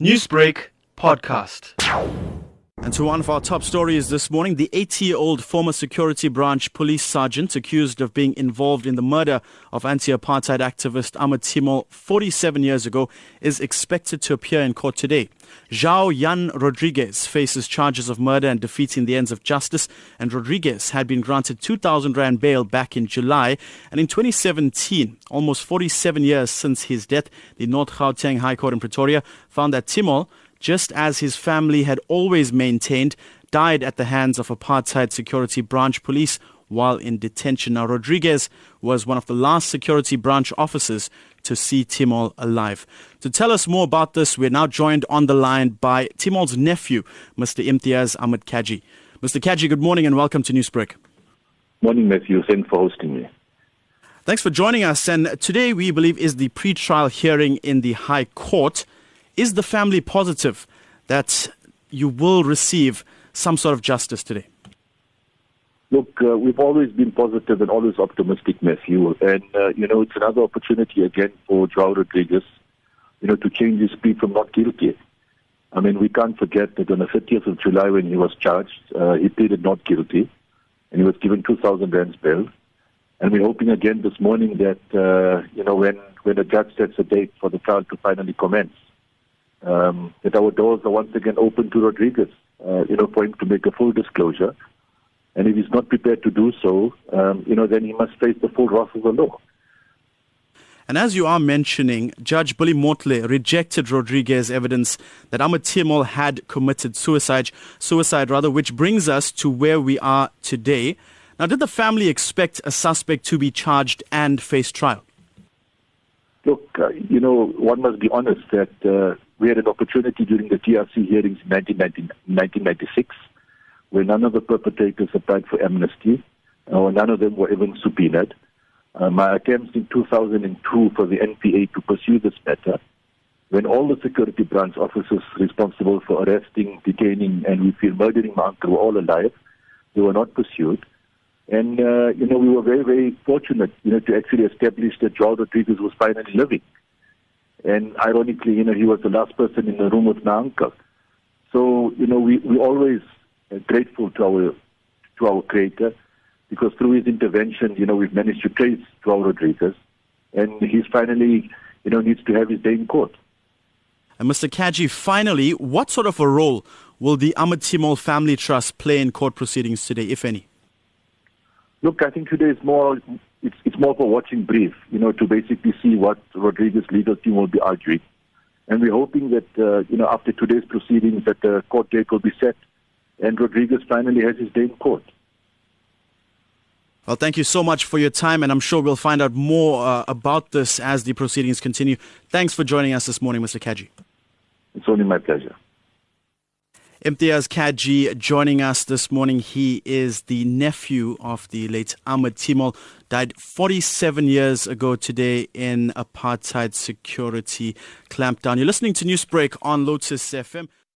Newsbreak podcast. And to one of our top stories this morning, the 80 year old former security branch police sergeant accused of being involved in the murder of anti apartheid activist Ahmed Timol 47 years ago is expected to appear in court today. João Jan Rodrigues faces charges of murder and defeating the ends of justice, and Rodrigues had been granted 2,000 Rand bail back in July. And in 2017, almost 47 years since his death, the North Gauteng High Court in Pretoria found that Timol just as his family had always maintained, died at the hands of apartheid security branch police while in detention. Now, Rodrigues was one of the last security branch officers to see Timol alive. To tell us more about this, we're now joined on the line by Timol's nephew, Mr. Imtiaz Ahmed Cajee. Mr. Cajee, good morning and welcome to Newsbreak. Morning, Matthew. Thanks for hosting me. Thanks for joining us. And today, we believe, is the pre-trial hearing in the High Court. Is the family positive that you will receive some sort of justice today? Look, uh, we've always been positive and always optimistic, Matthew. And, uh, you know, it's another opportunity again for João Rodrigues, you know, to change his plea from not guilty. I mean, we can't forget that on the 30th of July when he was charged, uh, he pleaded not guilty and he was given 2,000 rands bail. And we're hoping again this morning that, uh, you know, when, when the judge sets a date for the trial to finally commence, um, that our doors are once again open to Rodrigues, uh, you know, for him to make a full disclosure. And if he's not prepared to do so, um, you know, then he must face the full wrath of the law. And as you are mentioning, Judge Billy Mothle rejected Rodrigues' evidence that Ahmed Timol had committed suicide, suicide rather, which brings us to where we are today. Now, did the family expect a suspect to be charged and face trial? Look, uh, you know, one must be honest that uh, we had an opportunity during the TRC hearings in 1996 where none of the perpetrators applied for amnesty or none of them were even subpoenaed. Uh, my attempts in 2002 for the NPA to pursue this matter, when all the security branch officers responsible for arresting, detaining, and we feel murdering my uncle were all alive, they were not pursued. And, uh, you know, we were very, very fortunate, you know, to actually establish that João Rodrigues was finally living. And ironically, you know, he was the last person in the room with my uncle. So, you know, we, we always grateful to our, to our creator because through his intervention, you know, we've managed to trace João Rodrigues and he's finally, you know, needs to have his day in court. And Mr. Cajee, finally, what sort of a role will the Ahmed Family Trust play in court proceedings today, if any? Look, I think today is more it's it's more of a watching brief, you know, to basically see what Rodrigues's legal team will be arguing. And we're hoping that, uh, you know, after today's proceedings that the court date will be set and Rodrigues finally has his day in court. Well, thank you so much for your time, and I'm sure we'll find out more uh, about this as the proceedings continue. Thanks for joining us this morning, Mr. Cajee. It's only my pleasure. Imtiaz Cajee joining us this morning. He is the nephew of the late Ahmed Timol, died 47 years ago today in apartheid security clampdown. You're listening to Newsbreak on Lotus FM.